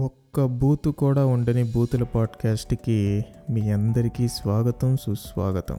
ఒక్క బూతు కూడా ఉండని బూతుల పాడ్కాస్ట్కి మీ అందరికీ స్వాగతం సుస్వాగతం.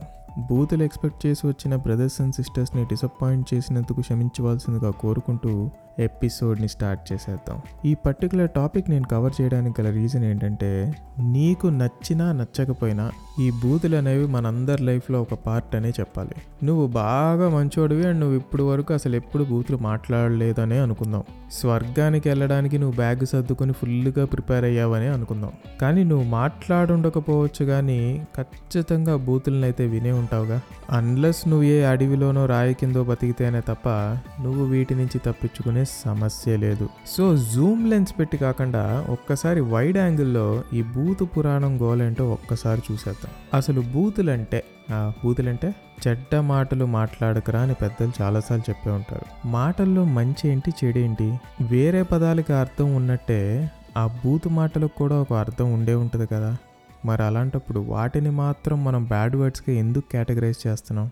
బూతులు ఎక్స్పెక్ట్ చేసి వచ్చిన బ్రదర్స్ అండ్ సిస్టర్స్ని డిసప్పాయింట్ చేసినందుకు క్షమించవలసిందిగా కోరుకుంటూ ఎపిసోడ్ని స్టార్ట్ చేసేద్దాం. ఈ పర్టికులర్ టాపిక్ నేను కవర్ చేయడానికి గల రీజన్ ఏంటంటే నీకు నచ్చినా నచ్చకపోయినా ఈ బూతులు అనేవి మనందరి లైఫ్లో ఒక పార్ట్ అనే చెప్పాలి. నువ్వు బాగా మంచోడివి అండ్ నువ్వు ఇప్పుడు వరకు అసలు ఎప్పుడు బూతులు మాట్లాడలేదనే అనుకుందాం. స్వర్గానికి వెళ్ళడానికి నువ్వు బ్యాగ్ సర్దుకొని ఫుల్గా ప్రిపేర్ అయ్యావని అనుకుందాం. కానీ నువ్వు మాట్లాడుండకపోవచ్చు కానీ ఖచ్చితంగా బూతులను అయితే వినే ఉంటావుగా. అన్లెస్ నువ్వు ఏ అడవిలోనో రాయి కిందో బతికితేనే తప్ప నువ్వు వీటి నుంచి తప్పించుకునే సమస్య లేదు. సో జూమ్ లెన్స్ పెట్టి కాకుండా ఒక్కసారి వైడ్ యాంగిల్లో ఈ బూతు పురాణం గోలేంటో ఒక్కసారి చూసేద్దాం. అసలు బూతులంటే ఆ, బూతులంటే చెడ్డ మాటలు మాట్లాడకరా అని పెద్దలు చాలాసార్లు చెప్పే ఉంటారు. మాటల్లో మంచి ఏంటి చెడేంటి వేరే పదాలకి అర్థం ఉన్నట్టే ఆ బూతు మాటలకు కూడా ఒక అర్థం ఉండే ఉంటుంది కదా. మరి అలాంటప్పుడు వాటిని మాత్రం మనం బ్యాడ్ వర్డ్స్గా ఎందుకు కేటగరైజ్ చేస్తున్నాం?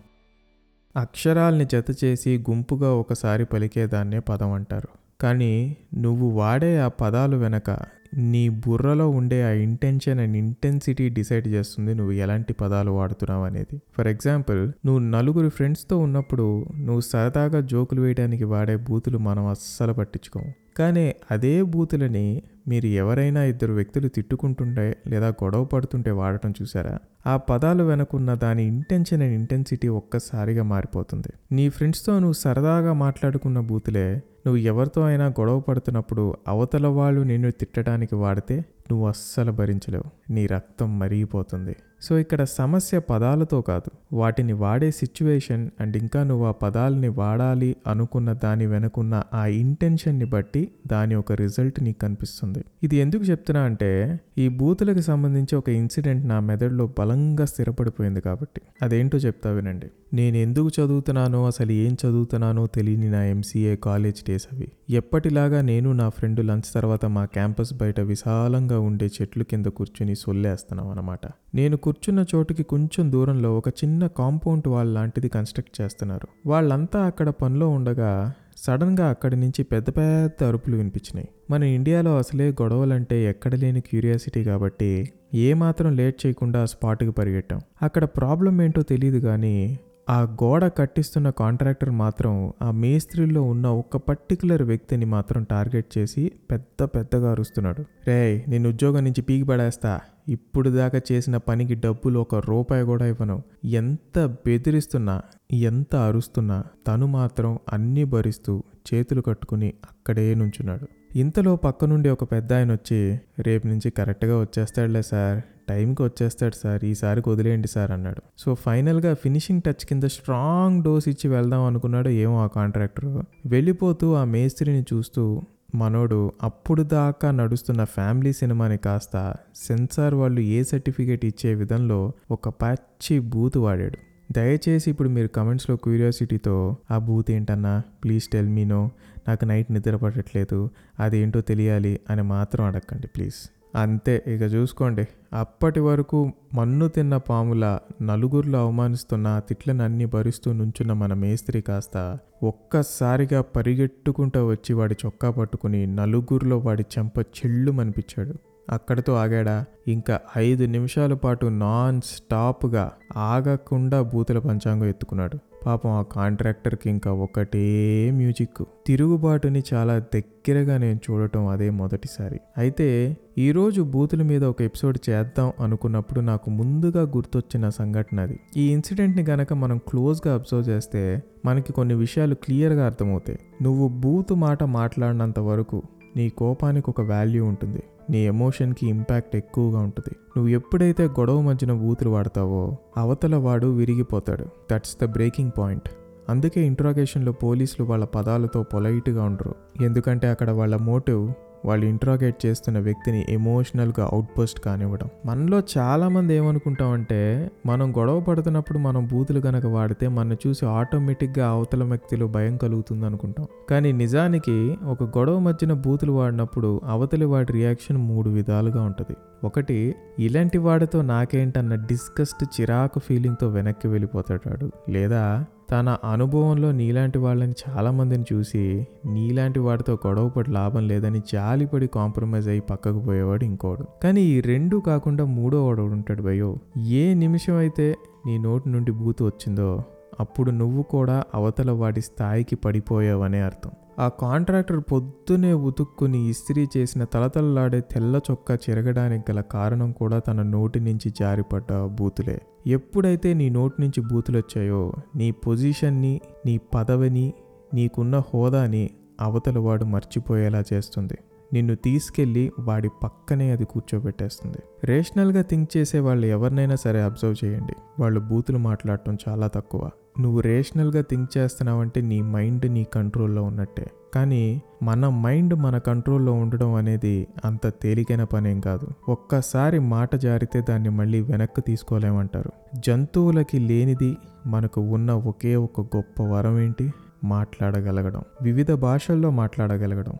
అక్షరాల్ని జతచేసి గుంపుగా ఒకసారి పలికేదాన్నే పదం అంటారు. కానీ నువ్వు వాడే ఆ పదాలు వెనక నీ బుర్రలో ఉండే ఆ ఇంటెన్షన్ అండ్ ఇంటెన్సిటీ డిసైడ్ చేస్తుంది నువ్వు ఎలాంటి పదాలు వాడుతున్నావు అనేది. ఫర్ ఎగ్జాంపుల్ నువ్వు నలుగురు ఫ్రెండ్స్తో ఉన్నప్పుడు నువ్వు సరదాగా జోకులు వేయడానికి వాడే బూతులు మనం అస్సలు పట్టించుకోము. కానీ అదే బూతులని మీరు ఎవరైనా ఇద్దరు వ్యక్తులు తిట్టుకుంటుంటే లేదా గొడవ పడుతుంటే వాడటం చూసారా? ఆ పదాలు వెనకున్న దాని ఇంటెన్షన్ అండ్ ఇంటెన్సిటీ ఒక్కసారిగా మారిపోతుంది. నీ ఫ్రెండ్స్తో నువ్వు సరదాగా మాట్లాడుకున్న బూతులే నువ్వు ఎవరితో అయినా గొడవ పడుతున్నప్పుడు అవతల వాళ్ళు నిన్ను తిట్టడానికి వాడితే నువ్వు అస్సలు భరించలేవు. నీ రక్తం మరిగిపోతుంది. సో ఇక్కడ సమస్య పదాలతో కాదు. వాటిని వాడే సిచ్యువేషన్ అండ్ ఇంకా నువ్వు ఆ పదాలని వాడాలి అనుకున్న దాని వెనుకున్న ఆ ఇంటెన్షన్ని బట్టి దాని ఒక రిజల్ట్ నీకు కనిపిస్తుంది. ఇది ఎందుకు చెప్తున్నా అంటే ఈ బూతులకు సంబంధించి ఒక ఇన్సిడెంట్ నా మెదడులో బలంగా స్థిరపడిపోయింది కాబట్టి. అదేంటో చెప్తా వినండి. నేను ఎందుకు చదువుతున్నానో అసలు ఏం చదువుతున్నానో తెలియని నా ఎంసీఏ కాలేజ్ డేస్ అవి. ఎప్పటిలాగా నేను నా ఫ్రెండ్ లంచ్ తర్వాత మా క్యాంపస్ బయట విశాలంగా ఉండే చెట్లు కింద కూర్చుని సొల్లేస్తున్నాం అనమాట నేను కూర్చున్న చోటుకి కొంచెం దూరంలో ఒక చిన్న కాంపౌండ్ వాల్ లాంటిది కన్స్ట్రక్ట్ చేస్తున్నారు. వాళ్ళంతా అక్కడ పనిలో ఉండగా సడన్గా అక్కడి నుంచి పెద్ద పెద్ద అరుపులు వినిపించినాయి. మన ఇండియాలో అసలే గొడవలంటే ఎక్కడ లేని క్యూరియాసిటీ కాబట్టి ఏమాత్రం లేట్ చేయకుండా స్పాట్కి పరిగెట్టాం. అక్కడ ప్రాబ్లం ఏంటో తెలియదు కానీ ఆ గోడ కట్టిస్తున్న కాంట్రాక్టర్ మాత్రం ఆ మేస్త్రిలో ఉన్న ఒక పర్టికులర్ వ్యక్తిని మాత్రం టార్గెట్ చేసి పెద్ద పెద్దగా అరుస్తున్నాడు. రేయ్ నేను ఉద్యోగం నుంచి పీకి పడేస్తా. ఇప్పుడు దాకా చేసిన పనికి డబ్బులు ఒక రూపాయి కూడా ఇవ్వను. ఎంత బెదిరిస్తున్నా ఎంత అరుస్తున్నా తను మాత్రం అన్నీ భరిస్తూ చేతులు కట్టుకుని అక్కడే నుంచున్నాడు. ఇంతలో పక్క నుండి ఒక పెద్ద ఆయన వచ్చి రేపు నుంచి కరెక్ట్గా వచ్చేస్తాడులే సార్. టైంకి వచ్చేస్తాడు సార్. ఈసారికి వదిలేయండి సార్ అన్నాడు. సో ఫైనల్గా ఫినిషింగ్ టచ్ కింద స్ట్రాంగ్ డోస్ ఇచ్చి వెళ్దాం అనుకున్నాడు ఏమో ఆ కాంట్రాక్టర్. వెళ్ళిపోతూ ఆ మేస్త్రిని చూస్తూ మనోడు అప్పుడు దాకా నడుస్తున్న ఫ్యామిలీ సినిమాని కాస్త సెన్సార్ వాళ్ళు ఏ సర్టిఫికేట్ ఇచ్చే విధంలో ఒక పచ్చి బూత్ వాడాడు. దయచేసి ఇప్పుడు మీరు కమెంట్స్లో క్యూరియాసిటీతో ఆ బూత్ ఏంటన్నా? Please tell me no. నాకు నైట్ నిద్ర పడట్లేదు అదేంటో తెలియాలి అని మాత్రం అడగండి ప్లీజ్. అంతే ఇక చూసుకోండి. అప్పటి వరకు మన్ను తిన్న పాముల నలుగురిలో అవమానిస్తున్న ఆ తిట్లను అన్ని భరిస్తూ నుంచున్న మన మేస్త్రి కాస్త ఒక్కసారిగా పరిగెట్టుకుంటూ వచ్చి వాడి చొక్కా పట్టుకుని నలుగురిలో వాడి చెంప చెల్లుమనిపించాడు. అక్కడితో ఆగాడా. ఇంకా ఐదు నిమిషాల పాటు నాన్ స్టాప్గా ఆగకుండా బూతుల పంచాంగం ఎత్తుకున్నాడు. పాపం ఆ కాంట్రాక్టర్కి ఇంకా ఒకటే మ్యూజిక్. తిరుగుబాటుని చాలా దగ్గరగా నేను చూడటం అదే మొదటిసారి. అయితే ఈరోజు బూతుల మీద ఒక ఎపిసోడ్ చేద్దాం అనుకున్నప్పుడు నాకు ముందుగా గుర్తొచ్చిన సంఘటన అది. ఈ ఇన్సిడెంట్ని గనక మనం క్లోజ్గా అబ్జర్వ్ చేస్తే మనకి కొన్ని విషయాలు క్లియర్గా అర్థమవుతాయి. నువ్వు బూతు మాట మాట్లాడినంత వరకు నీ కోపానికి ఒక వాల్యూ ఉంటుంది. నీ ఎమోషన్కి ఇంపాక్ట్ ఎక్కువగా ఉంటుంది. నువ్వు ఎప్పుడైతే గొడవ మధ్యన ఊతులు వాడతావో అవతల వాడు విరిగిపోతాడు. దట్స్ ద బ్రేకింగ్ పాయింట్ అందుకే ఇంట్రాగేషన్లో పోలీసులు వాళ్ళ పదాలతో పొలైట్గా ఉండరు. ఎందుకంటే అక్కడ వాళ్ళ మోటివ్ వాళ్ళు ఇంట్రాగేట్ చేస్తున్న వ్యక్తిని ఎమోషనల్గా అవుట్పోస్ట్ కానివ్వడం. మనలో చాలామంది ఏమనుకుంటామంటే మనం గొడవ పడుతున్నప్పుడు మనం బూతులు గనక వాడితే మనం చూసి ఆటోమేటిక్గా అవతల వ్యక్తిలో భయం కలుగుతుంది అనుకుంటాం కానీ నిజానికి ఒక గొడవ మధ్యన బూతులు వాడినప్పుడు అవతలి వాడి రియాక్షన్ మూడు విధాలుగా ఉంటుంది. ఒకటి ఇలాంటి వాడితో నాకేంటన్న డిస్కస్ట్ చిరాకు ఫీలింగ్తో వెనక్కి వెళ్ళిపోతాడు లేదా తన అనుభవంలో నీలాంటి వాళ్ళని చాలామందిని చూసి నీలాంటి వాడితో గొడవపడి లాభం లేదని జాలిపడి కాంప్రమైజ్ అయ్యి పక్కకు పోయేవాడు ఇంకోడు. కానీ ఈ రెండు కాకుండా మూడో వాడు ఉంటాడు భయో ఏ నిమిషం అయితే నీ నోటి నుండి బూతు వచ్చిందో అప్పుడు నువ్వు కూడా అవతల వాడి స్థాయికి పడిపోయావనే అర్థం. ఆ కాంట్రాక్టర్ పొద్దునే ఉతుక్కుని ఇస్త్రీ చేసిన తలతల్లాడే తెల్ల చొక్కా చెరగడానికి గల కారణం కూడా తన నోటి నుంచి జారిపడ్డ బూతులే. ఎప్పుడైతే నీ నోటి నుంచి బూతులు వచ్చాయో నీ పొజిషన్ని నీ పదవిని నీకున్న హోదాని అవతల వాడు మర్చిపోయేలా చేస్తుంది. నిన్ను తీసుకెళ్ళి వాడి పక్కనే అది కూర్చోబెట్టేస్తుంది. రేషనల్గా థింక్ చేసే వాళ్ళు ఎవరినైనా సరే అబ్జర్వ్ చేయండి. వాళ్ళు బూతులు మాట్లాడటం చాలా తక్కువ. నువ్వు రేషనల్గా థింక్ చేస్తున్నావంటే నీ మైండ్ నీ కంట్రోల్లో ఉన్నట్టే. కానీ మన మైండ్ మన కంట్రోల్లో ఉండడం అనేది అంత తేలికైన పనేం కాదు. ఒక్కసారి మాట జారితే దాన్ని మళ్ళీ వెనక్కి తీసుకోలేమంటారు. జంతువులకి లేనిది మనకు ఉన్న ఒకే ఒక గొప్ప వరం ఏంటి? మాట్లాడగలగడం. వివిధ భాషల్లో మాట్లాడగలగడం.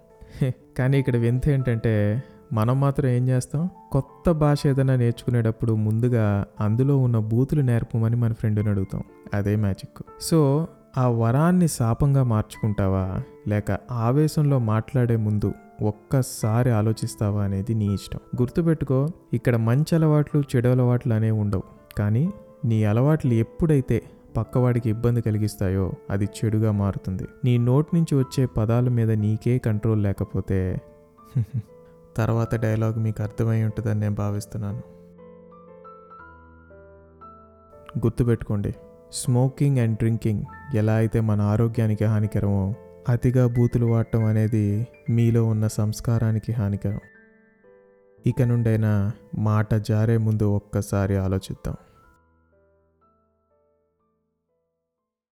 కానీ ఇక్కడ వింత ఏంటంటే మనం మాత్రం ఏం చేస్తాం? కొత్త భాష ఏదైనా నేర్చుకునేటప్పుడు ముందుగా అందులో ఉన్న బూతులు నేర్పమని మన ఫ్రెండ్ని అడుగుతాం. అదే మ్యాజిక్. సో ఆ వరాన్ని శాపంగా మార్చుకుంటావా? లేక ఆవేశంలో మాట్లాడే ముందు ఒక్కసారి ఆలోచిస్తావా అనేది నీ ఇష్టం. గుర్తుపెట్టుకో ఇక్కడ మంచి అలవాట్లు చెడు అలవాట్లు అనేవి ఉండవు. కానీ నీ అలవాట్లు ఎప్పుడైతే పక్కవాడికి ఇబ్బంది కలిగిస్తాయో అది చెడుగా మారుతుంది. నీ నోటి నుంచి వచ్చే పదాల మీద నీకే కంట్రోల్ లేకపోతే తర్వాత డైలాగ్ మీకు అర్థమై ఉంటుందని నేను భావిస్తున్నాను. గుర్తుపెట్టుకోండి స్మోకింగ్ అండ్ డ్రింకింగ్ ఎలా అయితే మన ఆరోగ్యానికి హానికరమో అతిగా బూతులు వాడటం అనేది మీలో ఉన్న సంస్కారానికి హానికరం. ఇక నుండైనా మాట జారే ముందు ఒక్కసారి ఆలోచిద్దాం.